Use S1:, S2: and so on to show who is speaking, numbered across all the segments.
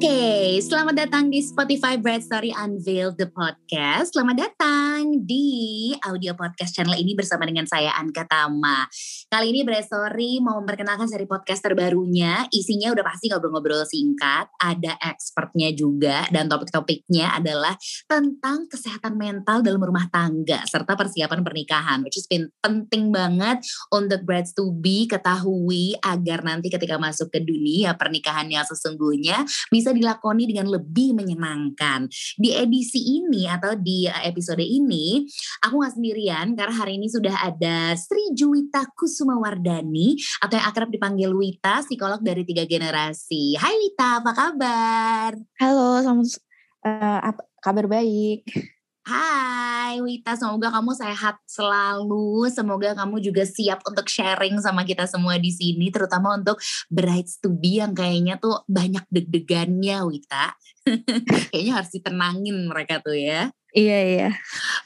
S1: OK! Oke, selamat datang di Spotify Bright Story Unveiled the Podcast. Selamat datang di audio podcast channel ini bersama dengan saya Anka Tama. Kali ini Bright Story mau memperkenalkan seri podcast terbarunya. Isinya udah pasti ngobrol-ngobrol singkat, ada expertnya juga dan topik-topiknya adalah tentang kesehatan mental dalam rumah tangga serta persiapan pernikahan, which is penting banget untuk brides to be ketahui agar nanti ketika masuk ke dunia pernikahan yang sesungguhnya bisa dilakoni dengan lebih menyenangkan. Di edisi ini atau di eh, episode ini, aku gak sendirian karena hari ini sudah ada Sri Juwita Kusuma Wardani atau yang akrab dipanggil Wita, psikolog dari tiga generasi. Hai Wita, apa kabar?
S2: Halo, selamat uh, kabar baik.
S1: Hai Wita, semoga kamu sehat selalu. Semoga kamu juga siap untuk sharing sama kita semua di sini, terutama untuk brides to be yang kayaknya tuh banyak deg-degannya Wita. kayaknya harus ditenangin mereka tuh ya.
S2: Iya iya.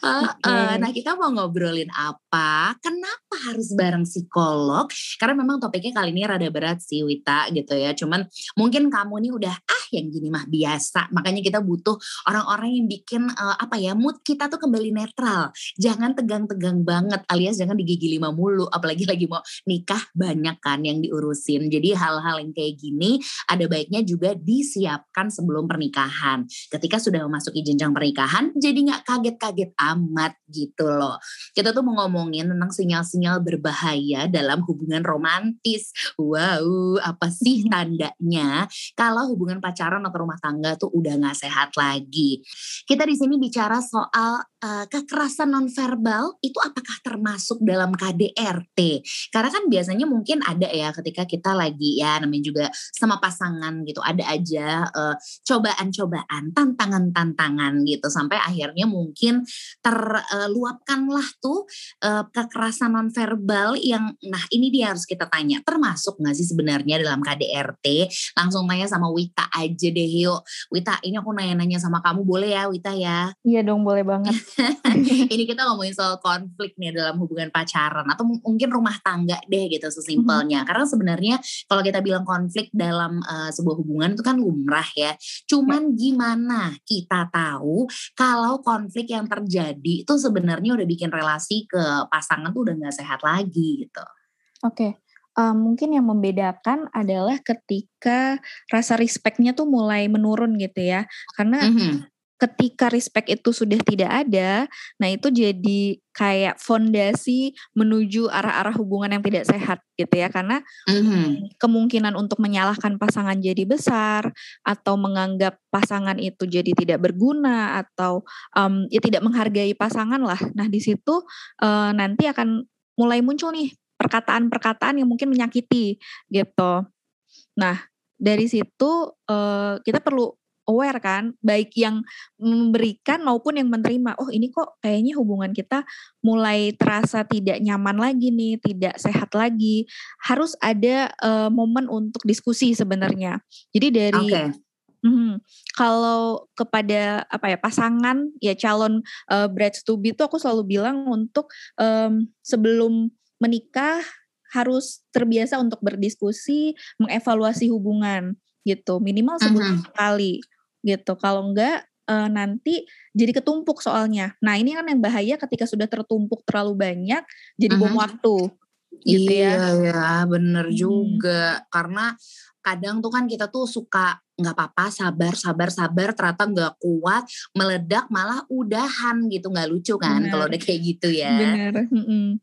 S1: Uh, uh, nah kita mau ngobrolin apa? Kenapa harus bareng psikolog? Karena memang topiknya kali ini rada berat sih Wita gitu ya. Cuman mungkin kamu nih udah ah yang gini mah biasa. Makanya kita butuh orang-orang yang bikin uh, apa ya mood kita tuh kembali netral. Jangan tegang-tegang banget alias jangan digigi lima mulu. Apalagi lagi mau nikah banyak kan yang diurusin. Jadi hal-hal yang kayak gini ada baiknya juga disiapkan sebelum pernikahan. Ketika sudah memasuki jenjang pernikahan jadi nggak kaget-kaget amat gitu loh. Kita tuh mau ngomongin tentang sinyal-sinyal berbahaya dalam hubungan romantis. Wow, apa sih tandanya kalau hubungan pacaran atau rumah tangga tuh udah nggak sehat lagi? Kita di sini bicara soal uh, kekerasan nonverbal itu apakah termasuk dalam KDRT? Karena kan biasanya mungkin ada ya ketika kita lagi ya namanya juga sama pasangan gitu, ada aja uh, cobaan-cobaan, tantangan-tantangan gitu sampai akhirnya akhirnya mungkin terluapkanlah tuh uh, kekerasan nonverbal yang nah ini dia harus kita tanya. Termasuk nggak sih sebenarnya dalam KDRT langsung tanya sama Wita aja deh yuk. Wita ini aku nanya-nanya sama kamu. Boleh ya Wita ya?
S2: Iya dong boleh banget.
S1: Ini kita ngomongin soal konflik nih dalam hubungan pacaran atau mungkin rumah tangga deh gitu sesimpelnya. Mm -hmm. karena sebenarnya kalau kita bilang konflik dalam uh, sebuah hubungan itu kan lumrah ya. Cuman gimana kita tahu kalau kalau konflik yang terjadi itu sebenarnya udah bikin relasi ke pasangan tuh udah nggak sehat lagi gitu.
S2: Oke, okay. um, mungkin yang membedakan adalah ketika rasa respectnya tuh mulai menurun gitu ya, karena mm -hmm ketika respect itu sudah tidak ada, nah itu jadi kayak fondasi menuju arah-arah hubungan yang tidak sehat gitu ya, karena mm-hmm. kemungkinan untuk menyalahkan pasangan jadi besar atau menganggap pasangan itu jadi tidak berguna atau um, ya tidak menghargai pasangan lah. Nah di situ uh, nanti akan mulai muncul nih perkataan-perkataan yang mungkin menyakiti gitu. Nah dari situ uh, kita perlu aware kan, baik yang memberikan maupun yang menerima. Oh ini kok kayaknya hubungan kita mulai terasa tidak nyaman lagi nih, tidak sehat lagi. Harus ada uh, momen untuk diskusi sebenarnya. Jadi dari okay. Hmm, kalau kepada apa ya pasangan ya calon uh, brides to be itu aku selalu bilang untuk um, sebelum menikah harus terbiasa untuk berdiskusi, mengevaluasi hubungan gitu minimal sebulan uh -huh. sekali gitu. Kalau enggak uh, nanti jadi ketumpuk soalnya. Nah ini kan yang bahaya ketika sudah tertumpuk terlalu banyak jadi bom uh-huh. waktu.
S1: Gitu ya. iya ya, ya bener hmm. juga karena kadang tuh kan kita tuh suka nggak apa-apa sabar sabar sabar ternyata nggak kuat meledak malah udahan gitu nggak lucu kan kalau udah kayak gitu ya.
S2: Bener. Mm-mm.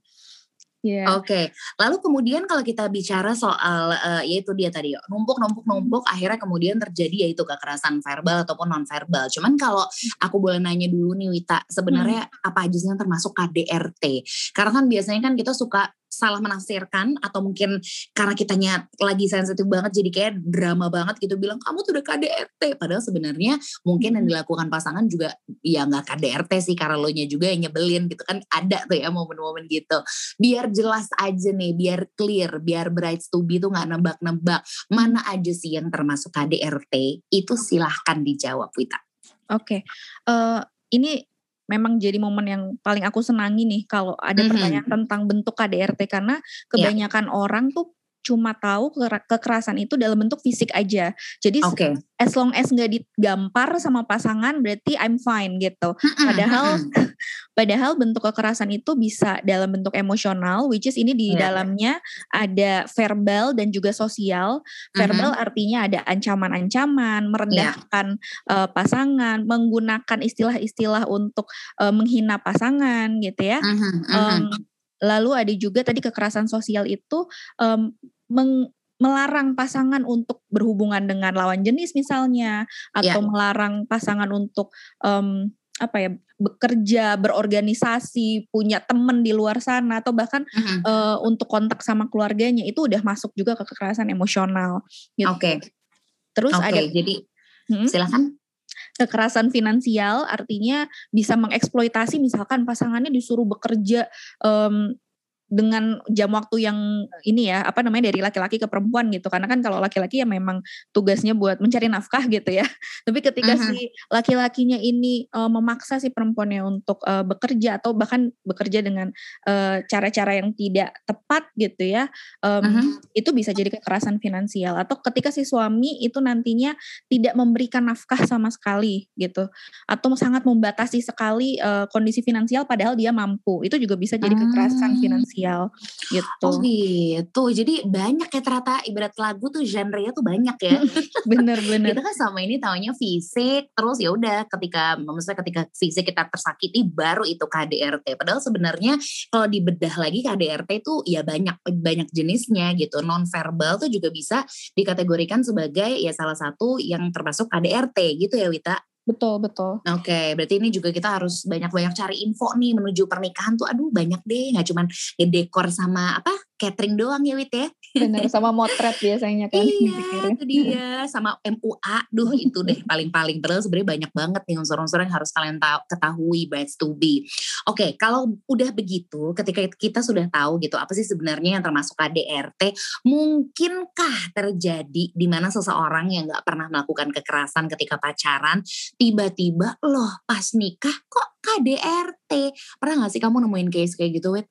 S1: Yeah. Oke, okay. lalu kemudian kalau kita bicara soal uh, yaitu dia tadi numpuk numpuk numpuk akhirnya kemudian terjadi yaitu kekerasan verbal ataupun non verbal. Cuman kalau aku boleh nanya dulu nih Wita, sebenarnya hmm. apa aja sih yang termasuk KDRT? Karena kan biasanya kan kita suka salah menafsirkan atau mungkin karena kitanya lagi sensitif banget jadi kayak drama banget gitu bilang kamu tuh udah KDRT padahal sebenarnya mungkin yang dilakukan pasangan juga ya nggak KDRT sih karena lo nya juga yang nyebelin gitu kan ada tuh ya momen-momen gitu biar jelas aja nih biar clear biar brides to be tuh nggak nebak-nebak mana aja sih yang termasuk KDRT itu silahkan dijawab Wita.
S2: Oke, okay. uh, eh, ini memang jadi momen yang paling aku senangi nih kalau ada mm-hmm. pertanyaan tentang bentuk KDRT karena iya. kebanyakan yeah. orang tuh cuma tahu kekerasan itu dalam bentuk fisik aja. Jadi okay. as long as nggak digampar sama pasangan berarti I'm fine gitu. Padahal padahal bentuk kekerasan itu bisa dalam bentuk emosional which is ini di yeah. dalamnya ada verbal dan juga sosial. Verbal uh-huh. artinya ada ancaman-ancaman, merendahkan yeah. uh, pasangan, menggunakan istilah-istilah untuk uh, menghina pasangan gitu ya. Uh-huh. Uh-huh. Um, Lalu ada juga tadi kekerasan sosial itu um, meng, melarang pasangan untuk berhubungan dengan lawan jenis misalnya atau yeah. melarang pasangan untuk um, apa ya bekerja berorganisasi punya temen di luar sana atau bahkan uh-huh. uh, untuk kontak sama keluarganya itu udah masuk juga ke kekerasan emosional
S1: gitu. Oke. Okay.
S2: Terus okay, ada
S1: jadi hmm? silakan
S2: kekerasan finansial artinya bisa mengeksploitasi misalkan pasangannya disuruh bekerja um, dengan jam waktu yang ini ya apa namanya dari laki-laki ke perempuan gitu karena kan kalau laki-laki ya memang tugasnya buat mencari nafkah gitu ya tapi ketika uh-huh. si laki-lakinya ini uh, memaksa si perempuannya untuk uh, bekerja atau bahkan bekerja dengan uh, cara-cara yang tidak tepat gitu ya um, uh-huh. itu bisa jadi kekerasan finansial atau ketika si suami itu nantinya tidak memberikan nafkah sama sekali gitu atau sangat membatasi sekali uh, kondisi finansial padahal dia mampu itu juga bisa jadi kekerasan uh-huh. finansial sosial gitu.
S1: Oh gitu. Jadi banyak ya ternyata ibarat lagu tuh genre-nya tuh banyak ya.
S2: Bener-bener.
S1: kita kan sama ini taunya fisik, terus ya udah ketika maksudnya ketika fisik kita tersakiti baru itu KDRT. Padahal sebenarnya kalau dibedah lagi KDRT itu ya banyak banyak jenisnya gitu. Non verbal tuh juga bisa dikategorikan sebagai ya salah satu yang termasuk KDRT gitu ya Wita.
S2: Betul, betul.
S1: Oke, okay, berarti ini juga kita harus banyak-banyak cari info nih menuju pernikahan tuh. Aduh, banyak deh. Nggak cuman dekor sama apa catering doang ya Wit ya.
S2: Benar sama motret biasanya kan.
S1: iya itu dia sama MUA. Duh itu deh paling-paling terus sebenarnya banyak banget nih unsur-unsur yang harus kalian tahu, ketahui brides to be. Oke okay, kalau udah begitu ketika kita sudah tahu gitu apa sih sebenarnya yang termasuk KDRT mungkinkah terjadi di mana seseorang yang nggak pernah melakukan kekerasan ketika pacaran tiba-tiba loh pas nikah kok KDRT pernah gak sih kamu nemuin case kayak gitu Wit?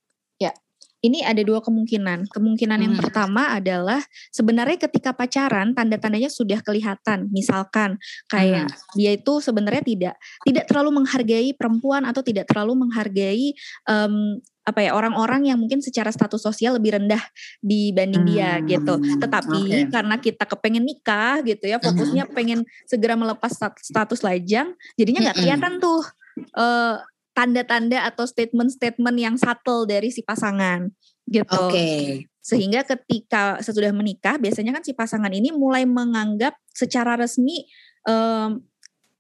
S2: Ini ada dua kemungkinan. Kemungkinan hmm. yang pertama adalah sebenarnya ketika pacaran tanda-tandanya sudah kelihatan. Misalkan kayak hmm. dia itu sebenarnya tidak tidak terlalu menghargai perempuan atau tidak terlalu menghargai um, apa ya orang-orang yang mungkin secara status sosial lebih rendah dibanding hmm, dia gitu. Tetapi okay. karena kita kepengen nikah gitu ya, fokusnya hmm. pengen segera melepas status lajang, jadinya nggak kelihatan tuh uh, tanda-tanda atau statement-statement yang subtle dari si pasangan gitu.
S1: Oke. Okay.
S2: Sehingga ketika sesudah menikah biasanya kan si pasangan ini mulai menganggap secara resmi um,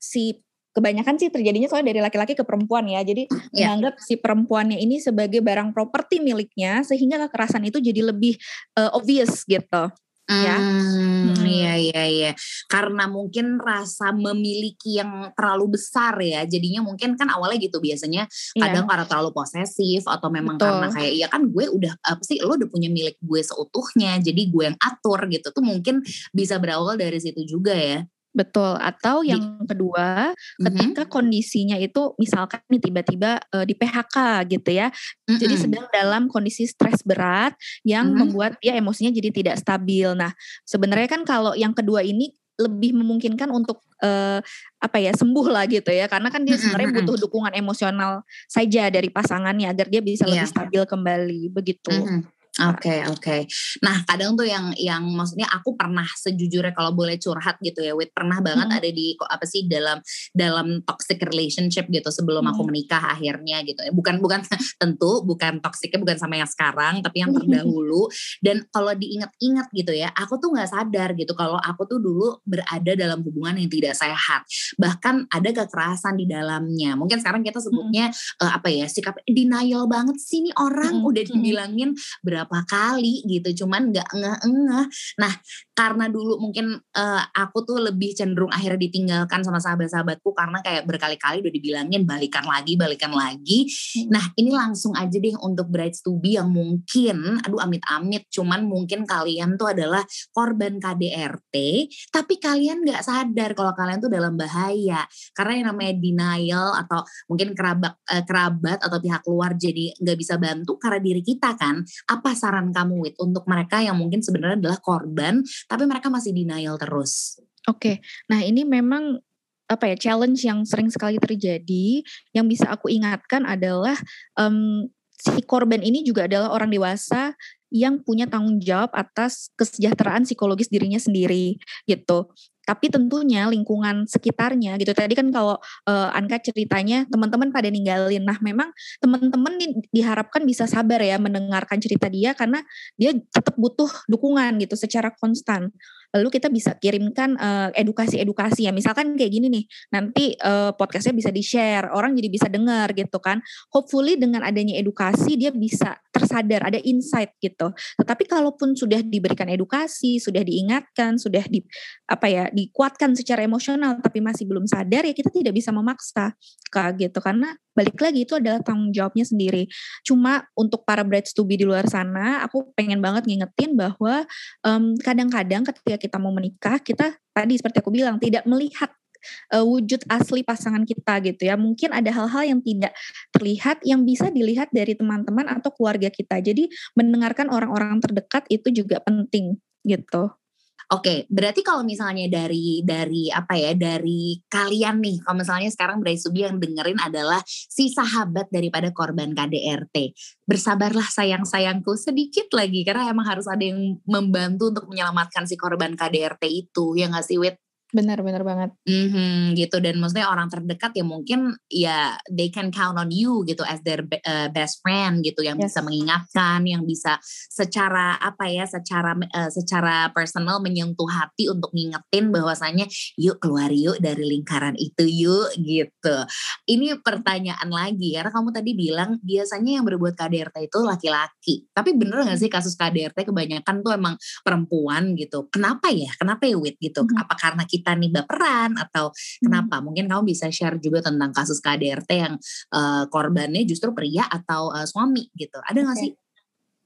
S2: si kebanyakan sih terjadinya soalnya dari laki-laki ke perempuan ya. Jadi yeah. menganggap si perempuannya ini sebagai barang properti miliknya sehingga kekerasan itu jadi lebih uh, obvious gitu ya.
S1: Hmm, iya iya iya. Karena mungkin rasa memiliki yang terlalu besar ya. Jadinya mungkin kan awalnya gitu biasanya iya. kadang yeah. karena terlalu posesif atau memang Betul. karena kayak iya kan gue udah apa sih lo udah punya milik gue seutuhnya. Jadi gue yang atur gitu tuh mungkin bisa berawal dari situ juga ya.
S2: Betul. Atau yang di, kedua, mm-hmm. ketika kondisinya itu misalkan nih tiba-tiba uh, di PHK gitu ya. Mm-hmm. Jadi sedang dalam kondisi stres berat yang mm-hmm. membuat dia emosinya jadi tidak stabil. Nah, sebenarnya kan kalau yang kedua ini lebih memungkinkan untuk uh, apa ya sembuh lah gitu ya karena kan dia sebenarnya butuh dukungan emosional saja dari pasangannya agar dia bisa yeah. lebih stabil kembali begitu. Mm-hmm.
S1: Oke okay, oke. Okay. Nah kadang tuh yang yang maksudnya aku pernah sejujurnya kalau boleh curhat gitu ya, Wit pernah banget hmm. ada di apa sih dalam dalam toxic relationship gitu sebelum hmm. aku menikah akhirnya gitu. ya. Bukan bukan tentu bukan toksiknya bukan sama yang sekarang tapi yang terdahulu. Dan kalau diingat-ingat gitu ya, aku tuh nggak sadar gitu kalau aku tuh dulu berada dalam hubungan yang tidak sehat. Bahkan ada kekerasan di dalamnya. Mungkin sekarang kita sebutnya hmm. uh, apa ya sikap denial banget sih nih orang hmm. udah dibilangin berapa berapa kali gitu cuman nggak ngeh-ngeh. Nah karena dulu mungkin uh, aku tuh lebih cenderung akhirnya ditinggalkan sama sahabat-sahabatku karena kayak berkali-kali udah dibilangin balikan lagi balikan lagi. Hmm. nah ini langsung aja deh untuk brides to be yang mungkin aduh amit-amit cuman mungkin kalian tuh adalah korban KDRT tapi kalian nggak sadar kalau kalian tuh dalam bahaya. Karena yang namanya denial atau mungkin kerabat uh, kerabat atau pihak luar jadi nggak bisa bantu karena diri kita kan apa saran kamu Wit untuk mereka yang mungkin sebenarnya adalah korban tapi mereka masih denial terus?
S2: Oke, okay. nah ini memang apa ya challenge yang sering sekali terjadi yang bisa aku ingatkan adalah um, si korban ini juga adalah orang dewasa yang punya tanggung jawab atas kesejahteraan psikologis dirinya sendiri gitu tapi tentunya lingkungan sekitarnya gitu. Tadi kan kalau uh, Anka ceritanya teman-teman pada ninggalin. Nah, memang teman-teman di, diharapkan bisa sabar ya mendengarkan cerita dia karena dia tetap butuh dukungan gitu secara konstan. Lalu kita bisa kirimkan uh, edukasi-edukasi ya. Misalkan kayak gini nih, nanti uh, podcastnya bisa di-share, orang jadi bisa dengar gitu kan. Hopefully dengan adanya edukasi dia bisa tersadar, ada insight gitu. Tetapi kalaupun sudah diberikan edukasi, sudah diingatkan, sudah di apa ya dikuatkan secara emosional tapi masih belum sadar ya kita tidak bisa memaksa kak gitu karena balik lagi itu adalah tanggung jawabnya sendiri. Cuma untuk para brides to be di luar sana, aku pengen banget ngingetin bahwa um, kadang-kadang ketika kita mau menikah, kita tadi seperti aku bilang tidak melihat uh, wujud asli pasangan kita gitu ya. Mungkin ada hal-hal yang tidak terlihat yang bisa dilihat dari teman-teman atau keluarga kita. Jadi mendengarkan orang-orang terdekat itu juga penting gitu.
S1: Oke, berarti kalau misalnya dari dari apa ya dari kalian nih, kalau misalnya sekarang Bray Subi yang dengerin adalah si sahabat daripada korban KDRT, bersabarlah sayang-sayangku sedikit lagi karena emang harus ada yang membantu untuk menyelamatkan si korban KDRT itu, ya nggak sih Wit?
S2: Benar, benar banget.
S1: Mm-hmm, gitu dan maksudnya orang terdekat ya mungkin ya they can count on you gitu as their uh, best friend gitu yang yes. bisa mengingatkan, yang bisa secara apa ya, secara uh, secara personal menyentuh hati untuk ngingetin bahwasanya yuk keluar yuk dari lingkaran itu yuk gitu. Ini pertanyaan lagi karena kamu tadi bilang biasanya yang berbuat KDRT itu laki-laki. Tapi bener gak sih kasus KDRT kebanyakan tuh emang perempuan gitu. Kenapa ya? Kenapa ya Wit gitu? Mm-hmm. Apa karena kita kita nih baperan atau hmm. kenapa? Mungkin kamu bisa share juga tentang kasus KDRT yang uh, korbannya justru pria atau uh, suami gitu. Ada nggak okay. sih?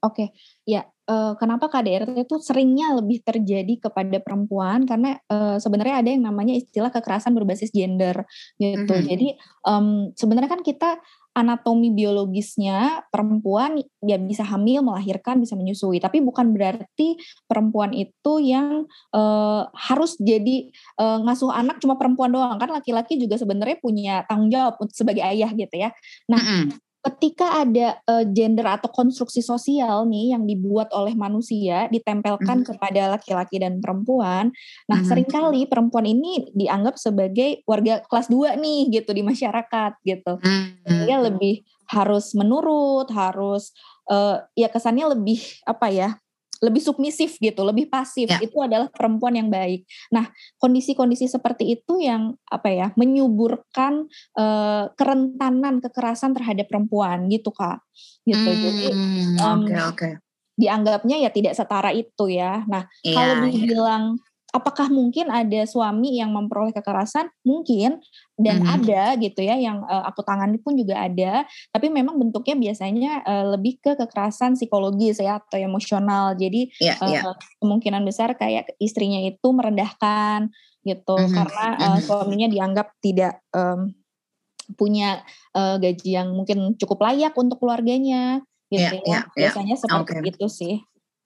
S2: Oke, okay. ya uh, kenapa KDRT itu seringnya lebih terjadi kepada perempuan karena uh, sebenarnya ada yang namanya istilah kekerasan berbasis gender gitu. Mm -hmm. Jadi um, sebenarnya kan kita anatomi biologisnya perempuan ya bisa hamil, melahirkan, bisa menyusui. Tapi bukan berarti perempuan itu yang uh, harus jadi uh, ngasuh anak cuma perempuan doang. Kan laki-laki juga sebenarnya punya tanggung jawab sebagai ayah gitu ya. Nah, mm -hmm ketika ada uh, gender atau konstruksi sosial nih yang dibuat oleh manusia ditempelkan mm -hmm. kepada laki-laki dan perempuan. Nah, mm -hmm. sering kali perempuan ini dianggap sebagai warga kelas 2 nih gitu di masyarakat gitu. Mm -hmm. Dia lebih harus menurut, harus uh, ya kesannya lebih apa ya? Lebih submisif gitu, lebih pasif. Ya. Itu adalah perempuan yang baik. Nah, kondisi-kondisi seperti itu yang apa ya, menyuburkan uh, kerentanan kekerasan terhadap perempuan gitu, Kak. Gitu. Hmm, Jadi um, okay, okay. dianggapnya ya tidak setara itu ya. Nah, ya, kalau iya. dibilang ya apakah mungkin ada suami yang memperoleh kekerasan? Mungkin dan hmm. ada gitu ya yang uh, aku tangani pun juga ada, tapi memang bentuknya biasanya uh, lebih ke kekerasan psikologis ya atau emosional. Jadi yeah, uh, yeah. kemungkinan besar kayak istrinya itu merendahkan gitu hmm. karena uh, suaminya dianggap tidak um, punya uh, gaji yang mungkin cukup layak untuk keluarganya gitu yeah, ya. Yeah, iya. Biasanya yeah. seperti okay. itu sih.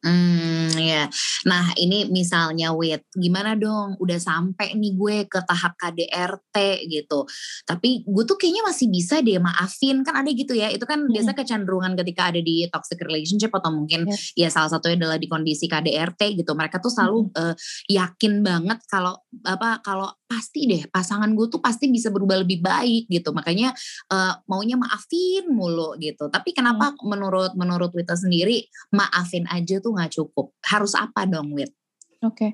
S1: Hmm, ya. Nah, ini misalnya wait, gimana dong? Udah sampai nih gue ke tahap KDRT gitu. Tapi gue tuh kayaknya masih bisa deh maafin. Kan ada gitu ya. Itu kan hmm. biasa kecenderungan ketika ada di toxic relationship atau mungkin yeah. ya salah satunya adalah di kondisi KDRT gitu. Mereka tuh selalu hmm. uh, yakin banget kalau apa kalau pasti deh pasangan gue tuh pasti bisa berubah lebih baik gitu makanya uh, maunya maafin mulu gitu tapi kenapa hmm. menurut menurut Wita sendiri maafin aja tuh nggak cukup harus apa dong Wit?
S2: Oke okay.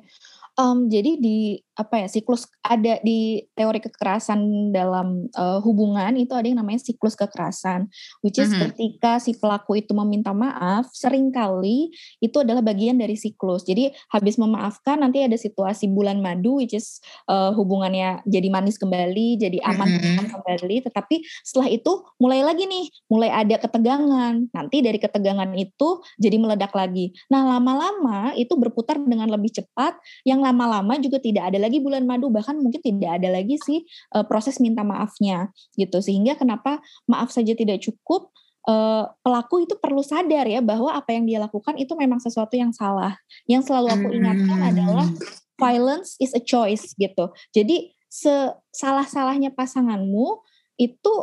S2: um, jadi di apa ya siklus ada di teori kekerasan dalam uh, hubungan itu ada yang namanya siklus kekerasan which is mm-hmm. ketika si pelaku itu meminta maaf sering kali itu adalah bagian dari siklus jadi habis memaafkan nanti ada situasi bulan madu which is uh, hubungannya jadi manis kembali jadi aman mm-hmm. kembali tetapi setelah itu mulai lagi nih mulai ada ketegangan nanti dari ketegangan itu jadi meledak lagi nah lama-lama itu berputar dengan lebih cepat yang lama-lama juga tidak ada lagi bulan madu bahkan mungkin tidak ada lagi sih uh, proses minta maafnya gitu sehingga kenapa maaf saja tidak cukup uh, pelaku itu perlu sadar ya bahwa apa yang dia lakukan itu memang sesuatu yang salah. Yang selalu aku ingatkan hmm. adalah violence is a choice gitu. Jadi salah-salahnya pasanganmu itu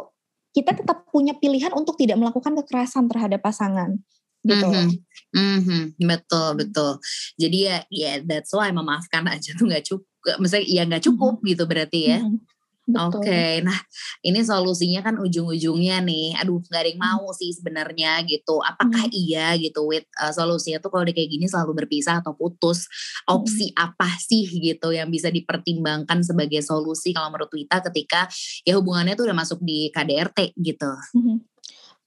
S2: kita tetap punya pilihan untuk tidak melakukan kekerasan terhadap pasangan gitu. Mm-hmm.
S1: Mm-hmm. Betul betul. Jadi ya ya that's why memaafkan aja tuh nggak cukup. Misalnya ya nggak cukup mm-hmm. gitu berarti ya. Mm-hmm. Oke, okay. nah ini solusinya kan ujung-ujungnya nih, aduh nggak ada yang hmm. mau sih sebenarnya gitu. Apakah hmm. iya gitu, with uh, solusinya tuh kalau kayak gini selalu berpisah atau putus, opsi hmm. apa sih gitu yang bisa dipertimbangkan sebagai solusi kalau menurut Wita ketika ya hubungannya tuh udah masuk di KDRT gitu. Hmm.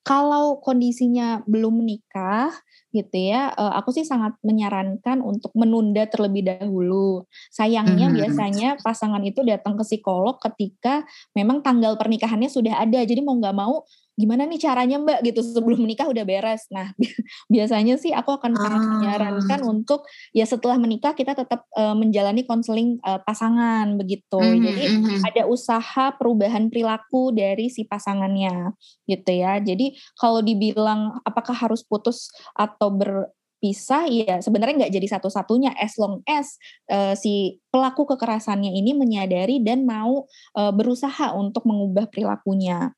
S2: Kalau kondisinya belum menikah, gitu ya, uh, aku sih sangat menyarankan untuk menunda terlebih dahulu. Sayangnya hmm. biasanya pasangan itu datang ke psikolog ketika memang tanggal pernikahannya sudah ada, jadi mau nggak mau gimana nih caranya mbak gitu sebelum menikah udah beres. Nah biasanya sih aku akan sangat menyarankan ah. untuk ya setelah menikah kita tetap uh, menjalani konseling uh, pasangan begitu. Mm -hmm. Jadi mm-hmm. ada usaha perubahan perilaku dari si pasangannya gitu ya. Jadi kalau dibilang apakah harus putus atau berpisah ya sebenarnya nggak jadi satu-satunya as long as uh, si pelaku kekerasannya ini menyadari dan mau uh, berusaha untuk mengubah perilakunya.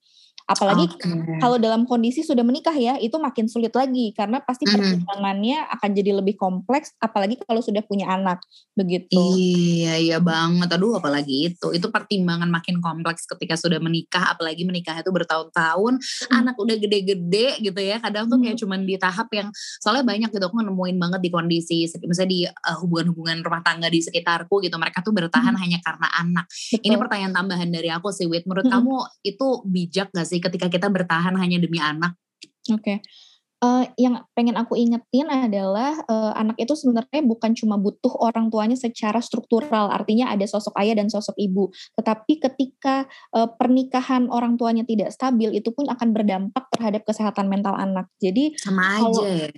S2: Apalagi okay. kalau dalam kondisi sudah menikah ya, itu makin sulit lagi karena pasti mm. pertimbangannya akan jadi lebih kompleks apalagi kalau sudah punya anak begitu.
S1: Iya, iya banget. Aduh, apalagi itu. Itu pertimbangan makin kompleks ketika sudah menikah, apalagi menikah itu bertahun-tahun, mm. anak udah gede-gede gitu ya. Kadang tuh kayak mm. cuman di tahap yang soalnya banyak gitu aku nemuin banget di kondisi misalnya di uh, hubungan-hubungan rumah tangga di sekitarku gitu. Mereka tuh bertahan mm. hanya karena anak. Betul. Ini pertanyaan tambahan dari aku sih, Wit. Menurut mm. kamu itu bijak gak sih sih ketika kita bertahan hanya demi anak.
S2: Oke. Okay. Uh, eh, yang pengen aku ingetin adalah uh, anak itu sebenarnya bukan cuma butuh orang tuanya secara struktural, artinya ada sosok ayah dan sosok ibu. Tetapi ketika uh, pernikahan orang tuanya tidak stabil, itu pun akan berdampak terhadap kesehatan mental anak. Jadi
S1: sama kalau, aja.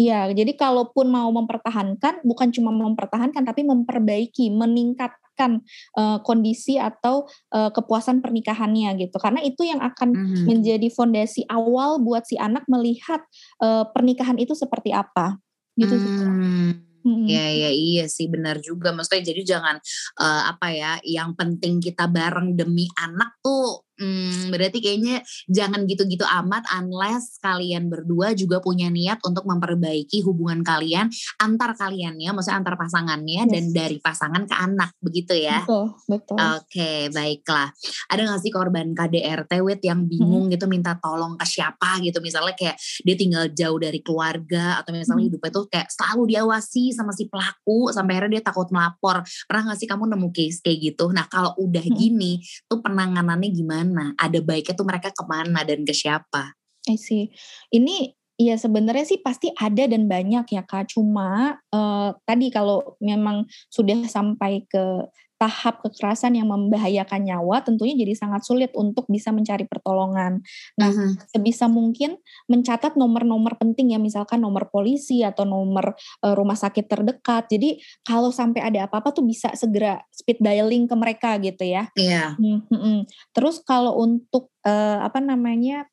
S2: Iya, jadi kalaupun mau mempertahankan, bukan cuma mempertahankan, tapi memperbaiki, meningkat meningkatkan uh, kondisi atau uh, kepuasan pernikahannya gitu karena itu yang akan mm-hmm. menjadi fondasi awal buat si anak melihat uh, pernikahan itu seperti apa gitu
S1: mm. Hmm. Ya ya iya sih benar juga maksudnya jadi jangan uh, apa ya yang penting kita bareng demi anak tuh Hmm, berarti kayaknya jangan gitu-gitu amat unless kalian berdua juga punya niat untuk memperbaiki hubungan kalian antar kaliannya, maksudnya antar pasangannya yes. dan dari pasangan ke anak begitu ya.
S2: Betul, betul.
S1: Oke, okay, baiklah. Ada gak sih korban KDRT wit yang bingung hmm. gitu minta tolong ke siapa gitu misalnya kayak dia tinggal jauh dari keluarga atau misalnya hmm. hidupnya tuh kayak selalu diawasi sama si pelaku sampai akhirnya dia takut melapor. Pernah gak sih kamu nemu case kayak gitu? Nah, kalau udah hmm. gini tuh penanganannya gimana? Gimana? Ada baiknya tuh mereka ke mana dan ke siapa?
S2: I see. Ini ya sebenarnya sih pasti ada dan banyak ya kak. Cuma uh, tadi kalau memang sudah sampai ke tahap kekerasan yang membahayakan nyawa tentunya jadi sangat sulit untuk bisa mencari pertolongan. Nah, uh-huh. sebisa mungkin mencatat nomor-nomor penting ya misalkan nomor polisi atau nomor uh, rumah sakit terdekat. Jadi kalau sampai ada apa-apa tuh bisa segera speed dialing ke mereka gitu ya.
S1: Iya. Yeah.
S2: Hmm, Terus kalau untuk uh, apa namanya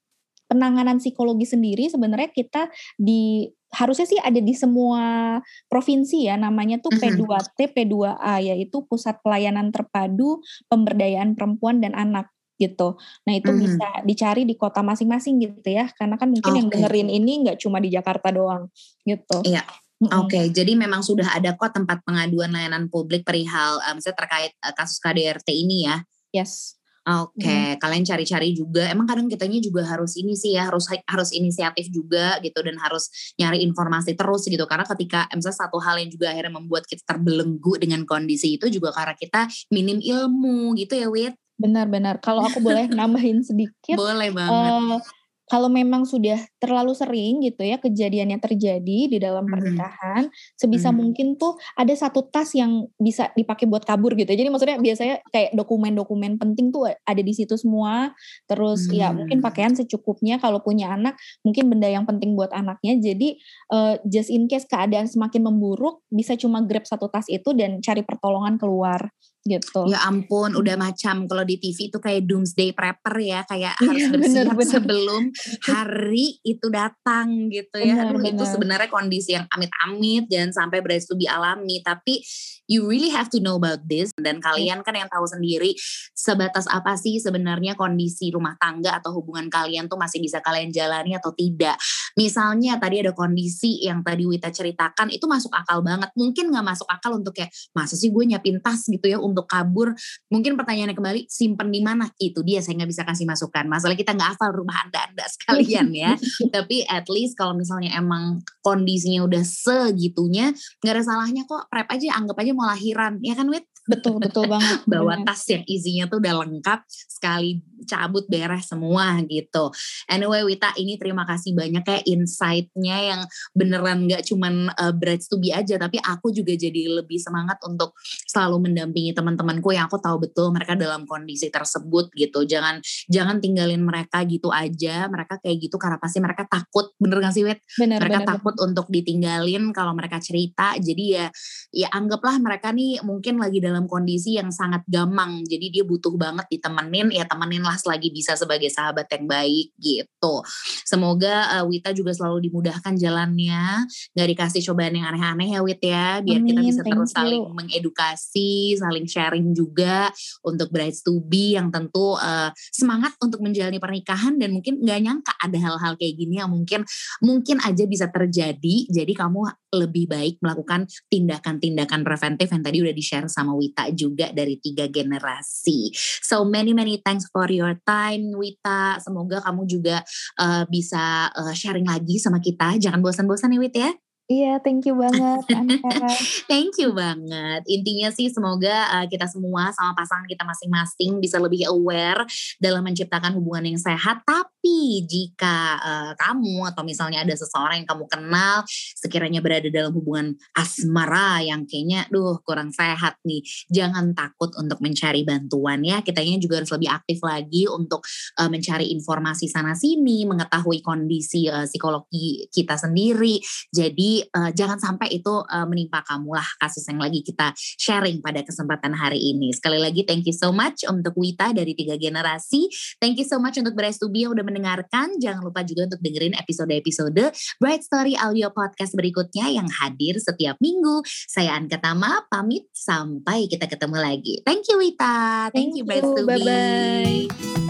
S2: penanganan psikologi sendiri sebenarnya kita di harusnya sih ada di semua provinsi ya namanya tuh P2T P2A yaitu Pusat Pelayanan Terpadu Pemberdayaan Perempuan dan Anak gitu. Nah itu mm-hmm. bisa dicari di kota masing-masing gitu ya karena kan mungkin okay. yang dengerin ini nggak cuma di Jakarta doang gitu.
S1: Iya. Oke, okay, jadi memang sudah ada kok tempat pengaduan layanan publik perihal um, terkait uh, kasus KDRT ini ya.
S2: Yes.
S1: Oke, okay. hmm. kalian cari-cari juga. Emang kadang kitanya juga harus ini sih ya, harus harus inisiatif juga gitu dan harus nyari informasi terus gitu. Karena ketika misalnya satu hal yang juga akhirnya membuat kita terbelenggu dengan kondisi itu juga karena kita minim ilmu gitu ya, Wit.
S2: Benar-benar. Kalau aku boleh nambahin sedikit.
S1: boleh banget. Uh,
S2: kalau memang sudah terlalu sering gitu ya kejadiannya terjadi di dalam pernikahan, mm-hmm. sebisa mm-hmm. mungkin tuh ada satu tas yang bisa dipakai buat kabur gitu. Jadi maksudnya biasanya kayak dokumen-dokumen penting tuh ada di situ semua. Terus mm-hmm. ya mungkin pakaian secukupnya kalau punya anak, mungkin benda yang penting buat anaknya. Jadi uh, just in case keadaan semakin memburuk, bisa cuma grab satu tas itu dan cari pertolongan keluar gitu.
S1: Ya ampun, udah macam kalau di TV itu kayak doomsday prepper ya, kayak iya, harus bersiap bener, sebelum hari itu datang gitu ya. Bener, Aduh, bener. itu sebenarnya kondisi yang amit-amit jangan sampai beres to be alami, tapi you really have to know about this dan kalian kan yang tahu sendiri sebatas apa sih sebenarnya kondisi rumah tangga atau hubungan kalian tuh masih bisa kalian jalani atau tidak. Misalnya tadi ada kondisi yang tadi Wita ceritakan itu masuk akal banget. Mungkin nggak masuk akal untuk kayak masa sih gue nyiapin tas gitu ya untuk kabur. Mungkin pertanyaannya kembali simpen di mana? Itu dia saya nggak bisa kasih masukan. Masalah kita nggak hafal rumah anda anda sekalian ya. Tapi at least kalau misalnya emang kondisinya udah segitunya nggak ada salahnya kok prep aja anggap aja mau lahiran ya kan Wit?
S2: Betul betul banget.
S1: Bawa tas yang isinya tuh udah lengkap sekali cabut beres semua gitu. Anyway Wita ini terima kasih banyak kayak insight-nya yang beneran gak cuman uh, brides to be aja tapi aku juga jadi lebih semangat untuk selalu mendampingi teman-temanku yang aku tahu betul mereka dalam kondisi tersebut gitu. Jangan jangan tinggalin mereka gitu aja. Mereka kayak gitu karena pasti mereka takut. Bener gak sih Wit? Bener, mereka bener, takut bener. untuk ditinggalin kalau mereka cerita. Jadi ya ya anggaplah mereka nih mungkin lagi dalam kondisi yang sangat gamang. Jadi dia butuh banget ditemenin ya temenin lah selagi bisa sebagai sahabat yang baik gitu. Semoga uh, Wita juga selalu dimudahkan jalannya, nggak dikasih cobaan yang aneh-aneh ya Wit ya, biar Amin, kita bisa terus saling mengedukasi, saling sharing juga untuk brides to be yang tentu uh, semangat untuk menjalani pernikahan dan mungkin nggak nyangka ada hal-hal kayak gini yang mungkin mungkin aja bisa terjadi. Jadi kamu lebih baik melakukan tindakan-tindakan preventif yang tadi udah di-share sama Wita juga dari tiga generasi. So many many thanks for your time Wita. Semoga kamu juga uh, bisa uh, sharing lagi sama kita. Jangan bosan-bosan ya Wit ya.
S2: Iya, thank you banget
S1: thank you banget. Intinya sih semoga uh, kita semua sama pasangan kita masing-masing bisa lebih aware dalam menciptakan hubungan yang sehat. Tapi jika uh, kamu atau misalnya ada seseorang yang kamu kenal sekiranya berada dalam hubungan asmara yang kayaknya duh kurang sehat nih, jangan takut untuk mencari bantuan ya. Kitanya juga harus lebih aktif lagi untuk uh, mencari informasi sana sini, mengetahui kondisi uh, psikologi kita sendiri. Jadi uh, jangan sampai itu uh, menimpa kamu lah kasus yang lagi kita sharing pada kesempatan hari ini. Sekali lagi thank you so much untuk Wita dari tiga generasi. Thank you so much untuk Bright to Be yang udah mendengarkan. Jangan lupa juga untuk dengerin episode-episode Bright Story audio podcast berikutnya yang hadir setiap minggu. Saya Anka Tama pamit sampai kita ketemu lagi. Thank you Wita. Thank, thank you Bright to Be. Bye bye.